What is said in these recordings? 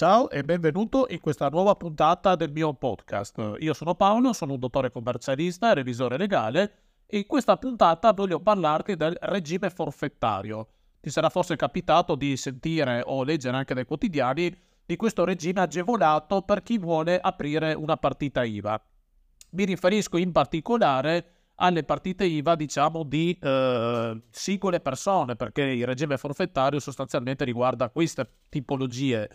Ciao e benvenuto in questa nuova puntata del mio podcast. Io sono Paolo, sono un dottore commercialista e revisore legale e in questa puntata voglio parlarti del regime forfettario. Ti sarà forse capitato di sentire o leggere anche dai quotidiani di questo regime agevolato per chi vuole aprire una partita IVA. Mi riferisco in particolare alle partite IVA, diciamo, di eh, singole persone, perché il regime forfettario sostanzialmente riguarda queste tipologie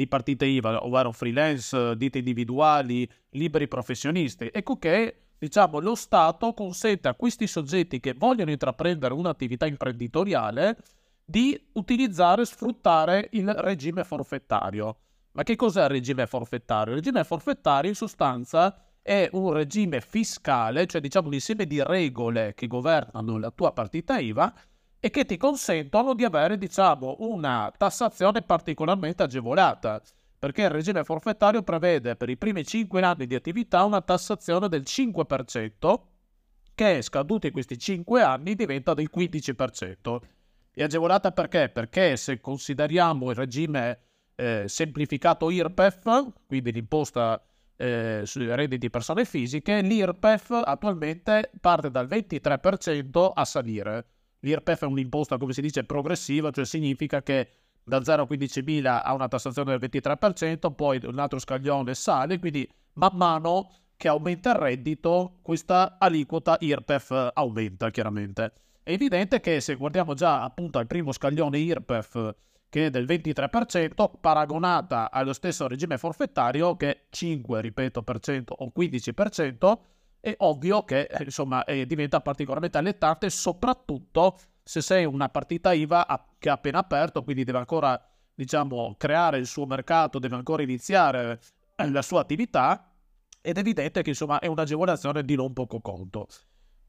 di partite IVA, ovvero freelance, ditte individuali, liberi professionisti. Ecco che diciamo, lo Stato consente a questi soggetti che vogliono intraprendere un'attività imprenditoriale di utilizzare e sfruttare il regime forfettario. Ma che cos'è il regime forfettario? Il regime forfettario in sostanza è un regime fiscale, cioè diciamo un insieme di regole che governano la tua partita IVA e che ti consentono di avere, diciamo, una tassazione particolarmente agevolata, perché il regime forfettario prevede per i primi 5 anni di attività una tassazione del 5%, che scaduti questi 5 anni diventa del 15%. È agevolata perché? Perché se consideriamo il regime eh, semplificato IRPEF, quindi l'imposta eh, sui redditi di persone fisiche, l'IRPEF attualmente parte dal 23% a salire L'IRPEF è un'imposta, come si dice, progressiva, cioè significa che da 0 a 15.000 ha una tassazione del 23%, poi un altro scaglione sale, quindi man mano che aumenta il reddito, questa aliquota IRPEF aumenta chiaramente. È evidente che se guardiamo già appunto al primo scaglione IRPEF che è del 23%, paragonata allo stesso regime forfettario che è 5, ripeto, per cento o 15%, è ovvio che eh, insomma eh, diventa particolarmente allettante, soprattutto se sei una partita IVA che ha appena aperto, quindi deve ancora diciamo creare il suo mercato, deve ancora iniziare eh, la sua attività ed è evidente che insomma è un'agevolazione di non poco conto.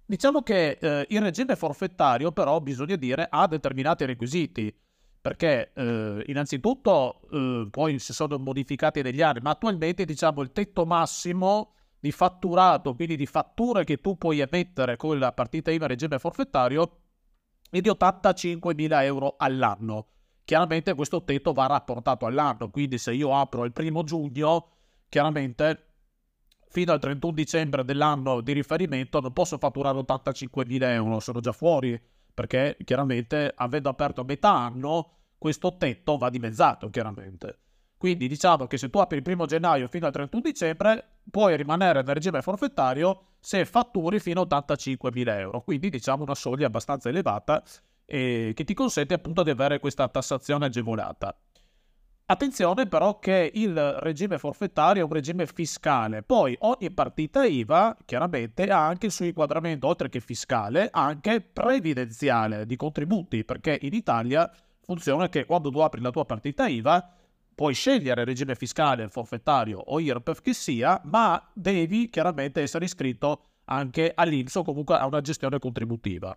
Diciamo che eh, il regime forfettario però bisogna dire ha determinati requisiti perché eh, innanzitutto eh, poi si sono modificati negli anni, ma attualmente diciamo il tetto massimo di fatturato, quindi di fatture che tu puoi emettere con la partita IVA regime forfettario, è di 85.000 euro all'anno. Chiaramente questo tetto va rapportato all'anno, quindi se io apro il primo giugno, chiaramente fino al 31 dicembre dell'anno di riferimento non posso fatturare 85.000 euro, sono già fuori, perché chiaramente avendo aperto a metà anno, questo tetto va dimezzato, chiaramente. Quindi diciamo che se tu apri il primo gennaio fino al 31 dicembre, puoi rimanere nel regime forfettario se fatturi fino a 85.000 euro. Quindi diciamo una soglia abbastanza elevata eh, che ti consente appunto di avere questa tassazione agevolata. Attenzione però che il regime forfettario è un regime fiscale, poi ogni partita IVA chiaramente ha anche il suo inquadramento, oltre che fiscale, anche previdenziale di contributi, perché in Italia funziona che quando tu apri la tua partita IVA puoi scegliere il regime fiscale, forfettario o IRPEF che sia, ma devi chiaramente essere iscritto anche all'INPS o comunque a una gestione contributiva.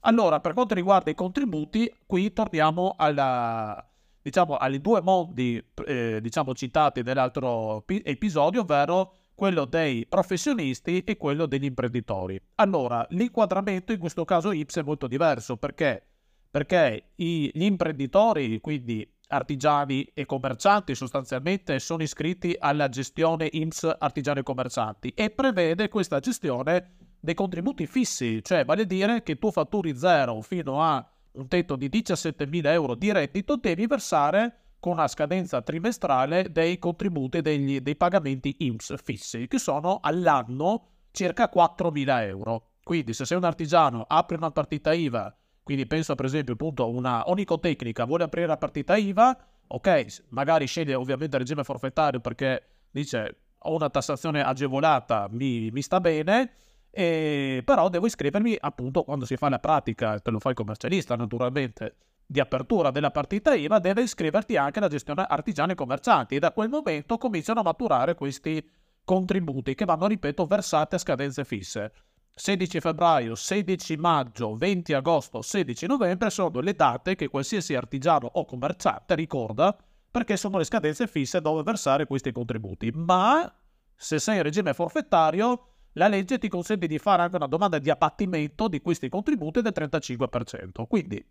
Allora, per quanto riguarda i contributi, qui torniamo alla, diciamo, ai due mondi eh, diciamo, citati nell'altro pi- episodio, ovvero quello dei professionisti e quello degli imprenditori. Allora, l'inquadramento in questo caso IPS è molto diverso perché, perché i, gli imprenditori, quindi artigiani e commercianti sostanzialmente sono iscritti alla gestione IMSS artigiani e commercianti e prevede questa gestione dei contributi fissi, cioè vale a dire che tu fatturi zero fino a un tetto di 17.000 euro di reddito, devi versare con una scadenza trimestrale dei contributi degli, dei pagamenti IMSS fissi, che sono all'anno circa 4.000 euro. Quindi se sei un artigiano, apri una partita IVA quindi penso per esempio appunto a una onicotecnica, vuole aprire la partita IVA, ok, magari sceglie ovviamente il regime forfettario perché dice ho una tassazione agevolata, mi, mi sta bene, e, però devo iscrivermi appunto quando si fa la pratica, te lo fa il commercialista naturalmente, di apertura della partita IVA, deve iscriverti anche alla gestione artigiani e commercianti. E da quel momento cominciano a maturare questi contributi che vanno, ripeto, versati a scadenze fisse. 16 febbraio, 16 maggio, 20 agosto, 16 novembre sono le date che qualsiasi artigiano o commerciante ricorda perché sono le scadenze fisse dove versare questi contributi. Ma se sei in regime forfettario, la legge ti consente di fare anche una domanda di abbattimento di questi contributi del 35%. Quindi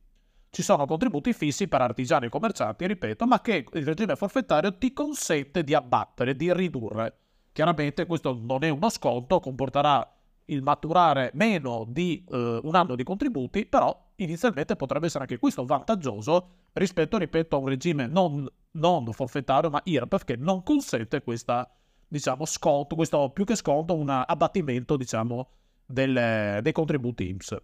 ci sono contributi fissi per artigiani e commercianti, ripeto, ma che il regime forfettario ti consente di abbattere, di ridurre. Chiaramente questo non è uno sconto, comporterà il maturare meno di eh, un anno di contributi, però inizialmente potrebbe essere anche questo vantaggioso rispetto, ripeto, a un regime non, non forfettario, ma IRPEF che non consente questa, diciamo, sconto, questo più che sconto, un abbattimento, diciamo, del, dei contributi IMSS.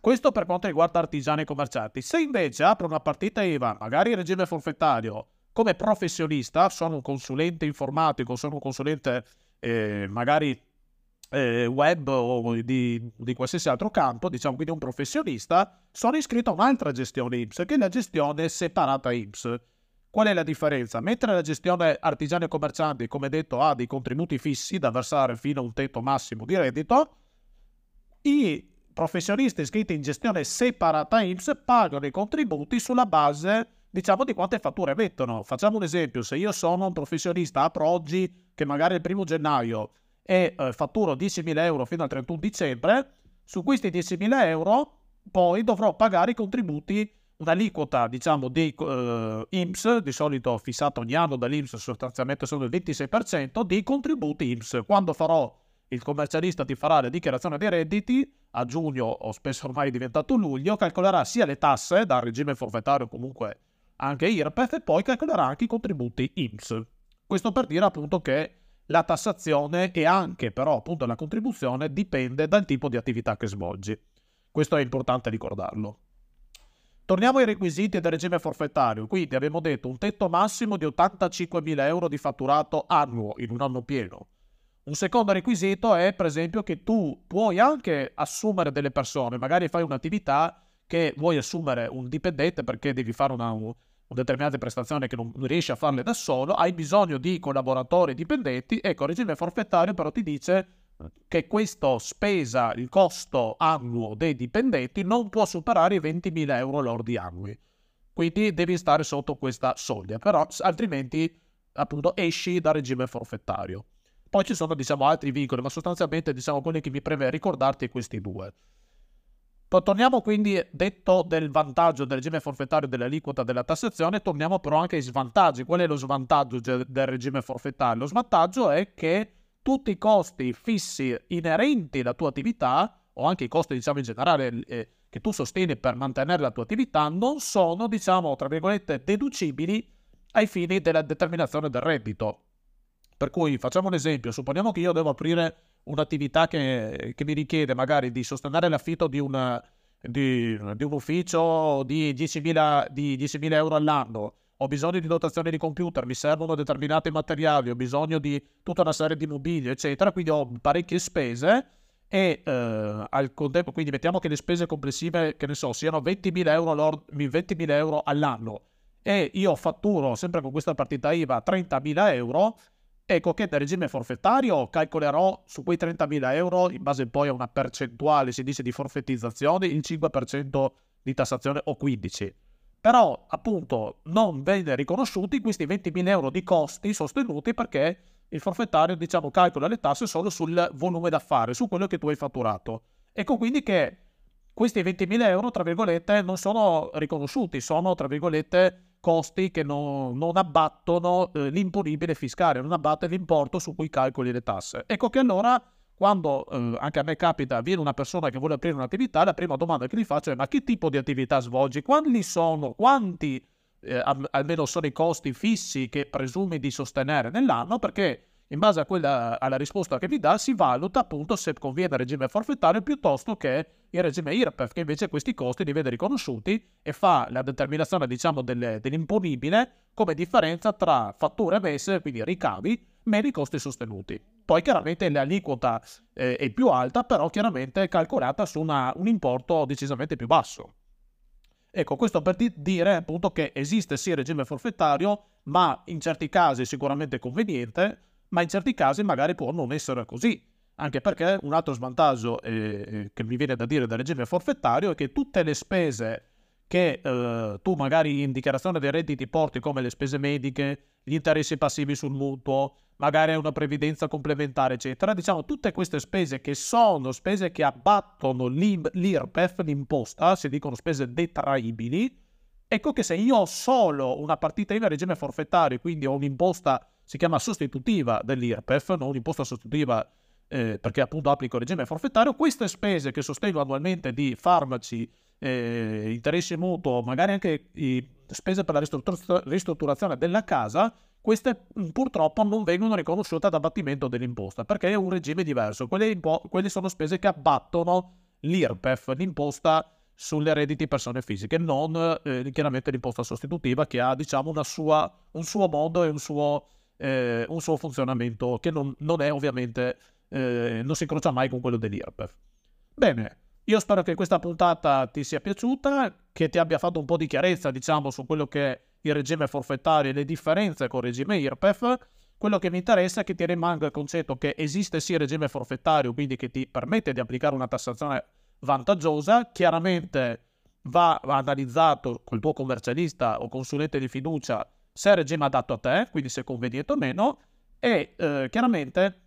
Questo per quanto riguarda artigiani e commercianti. Se invece apro una partita IVA, magari in regime forfettario, come professionista, sono un consulente informatico, sono un consulente eh, magari eh, web o di, di, qualsiasi altro campo, diciamo quindi un professionista, sono iscritto a un'altra gestione IMSS, che è la gestione separata IMSS. Qual è la differenza? Mentre la gestione artigiani e commercianti, come detto, ha dei contributi fissi da versare fino a un tetto massimo di reddito, i professionisti iscritti in gestione separata IMSS pagano i contributi sulla base, diciamo, di quante fatture mettono. Facciamo un esempio, se io sono un professionista, apro oggi che magari il primo gennaio e eh, fatturo 10.000 euro fino al 31 dicembre, su questi 10.000 euro poi dovrò pagare i contributi, un'aliquota diciamo di eh, IMSS, di solito fissata ogni anno dall'IMSS sostanzialmente sono il 26%, di contributi IMSS. Quando farò il commercialista ti farà la dichiarazione dei redditi a giugno o spesso ormai è diventato luglio, calcolerà sia le tasse dal regime forfettario comunque anche IRPEF e poi calcolerà anche i contributi IMSS. Questo per dire appunto che la tassazione e anche però appunto la contribuzione dipende dal tipo di attività che svolgi. Questo è importante ricordarlo. Torniamo ai requisiti del regime forfettario. Quindi abbiamo detto un tetto massimo di 85.000 euro di fatturato annuo in un anno pieno. Un secondo requisito è, per esempio, che tu puoi anche assumere delle persone, magari fai un'attività che vuoi assumere un dipendente perché devi fare una, un, determinate prestazioni che non riesci a farle da solo, hai bisogno di collaboratori dipendenti, ecco, il regime forfettario però ti dice che questa spesa, il costo annuo dei dipendenti non può superare i 20.000 euro lordi annui. Quindi devi stare sotto questa soglia, però altrimenti appunto esci dal regime forfettario. Poi ci sono diciamo altri vincoli, ma sostanzialmente diciamo quelli che mi preme ricordarti questi due. Torniamo quindi, detto del vantaggio del regime forfettario dell'aliquota della tassazione, torniamo però anche ai svantaggi. Qual è lo svantaggio del regime forfettario? Lo svantaggio è che tutti i costi fissi inerenti alla tua attività, o anche i costi, diciamo, in generale, eh, che tu sostieni per mantenere la tua attività, non sono, diciamo, tra virgolette, deducibili ai fini della determinazione del reddito. Per cui facciamo un esempio, supponiamo che io devo aprire un'attività che, che mi richiede magari di sostenere l'affitto di, una, di, di un ufficio di 10.000, di 10.000 euro all'anno, ho bisogno di dotazione di computer, mi servono determinati materiali, ho bisogno di tutta una serie di mobili, eccetera, quindi ho parecchie spese e eh, al contempo, quindi mettiamo che le spese complessive, che ne so, siano 20.000 euro, 20.000 euro all'anno. E io fatturo sempre con questa partita IVA 30.000 euro, Ecco che nel regime forfettario calcolerò su quei 30.000 euro, in base poi a una percentuale, si dice, di forfettizzazione, il 5% di tassazione o 15%. Però, appunto, non venne riconosciuti questi 20.000 euro di costi sostenuti perché il forfettario, diciamo, calcola le tasse solo sul volume d'affari, su quello che tu hai fatturato. Ecco quindi che questi 20.000 euro, tra virgolette, non sono riconosciuti, sono, tra virgolette, costi che non, non abbattono eh, l'imponibile fiscale, non abbatte l'importo su cui calcoli le tasse. Ecco che allora quando eh, anche a me capita, viene una persona che vuole aprire un'attività, la prima domanda che gli faccio è ma che tipo di attività svolgi? Quanti sono? Quanti eh, almeno sono i costi fissi che presumi di sostenere nell'anno? Perché in base quella, alla risposta che vi dà si valuta appunto se conviene il regime forfettario piuttosto che il regime IRPEF che invece questi costi li vede riconosciuti e fa la determinazione diciamo delle, dell'imponibile come differenza tra fatture emesse, quindi ricavi, meno i costi sostenuti. Poi chiaramente l'aliquota eh, è più alta, però chiaramente è calcolata su una, un importo decisamente più basso. Ecco, questo per dire appunto che esiste sì il regime forfettario, ma in certi casi sicuramente conveniente, ma in certi casi magari può non essere così. Anche perché un altro svantaggio eh, che mi viene da dire del regime forfettario è che tutte le spese che eh, tu magari in dichiarazione dei redditi porti come le spese mediche, gli interessi passivi sul mutuo, magari una previdenza complementare, eccetera. Diciamo tutte queste spese che sono spese che abbattono l'IRPEF, l'imposta, si dicono spese detraibili. Ecco che se io ho solo una partita IVA regime forfettario, quindi ho un'imposta, si chiama sostitutiva dell'IRPEF, non un'imposta sostitutiva eh, perché appunto applico regime forfettario, queste spese che sostengo annualmente di farmaci, eh, interessi mutuo, magari anche i, spese per la ristrutturazione della casa, queste mm, purtroppo non vengono riconosciute ad abbattimento dell'imposta perché è un regime diverso. Quelle, impo- quelle sono spese che abbattono l'IRPEF, l'imposta sulle redditi persone fisiche, non eh, chiaramente l'imposta sostitutiva che ha diciamo sua, un suo modo e un suo, eh, un suo funzionamento che non, non è ovviamente, eh, non si incrocia mai con quello dell'IRPEF. Bene, io spero che questa puntata ti sia piaciuta, che ti abbia fatto un po' di chiarezza diciamo su quello che è il regime forfettario e le differenze con il regime IRPEF, quello che mi interessa è che ti rimanga il concetto che esiste sì il regime forfettario, quindi che ti permette di applicare una tassazione vantaggiosa, chiaramente va analizzato col tuo commercialista o consulente di fiducia se è regime adatto a te, quindi se è conveniente o meno, e eh, chiaramente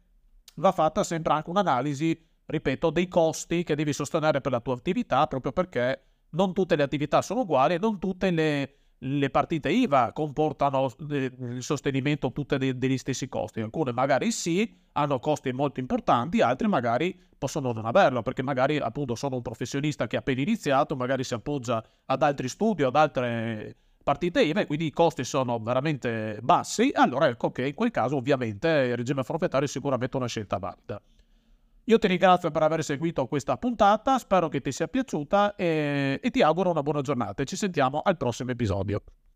va fatta sempre anche un'analisi, ripeto, dei costi che devi sostenere per la tua attività, proprio perché non tutte le attività sono uguali e non tutte le le partite IVA comportano eh, il sostenimento tutte degli stessi costi. Alcune magari sì, hanno costi molto importanti, altre magari possono non averlo, perché magari appunto sono un professionista che ha appena iniziato, magari si appoggia ad altri studi, ad altre partite IVA e quindi i costi sono veramente bassi, allora ecco che in quel caso ovviamente il regime forfettario è sicuramente una scelta valida. Io ti ringrazio per aver seguito questa puntata, spero che ti sia piaciuta e, e ti auguro una buona giornata. Ci sentiamo al prossimo episodio.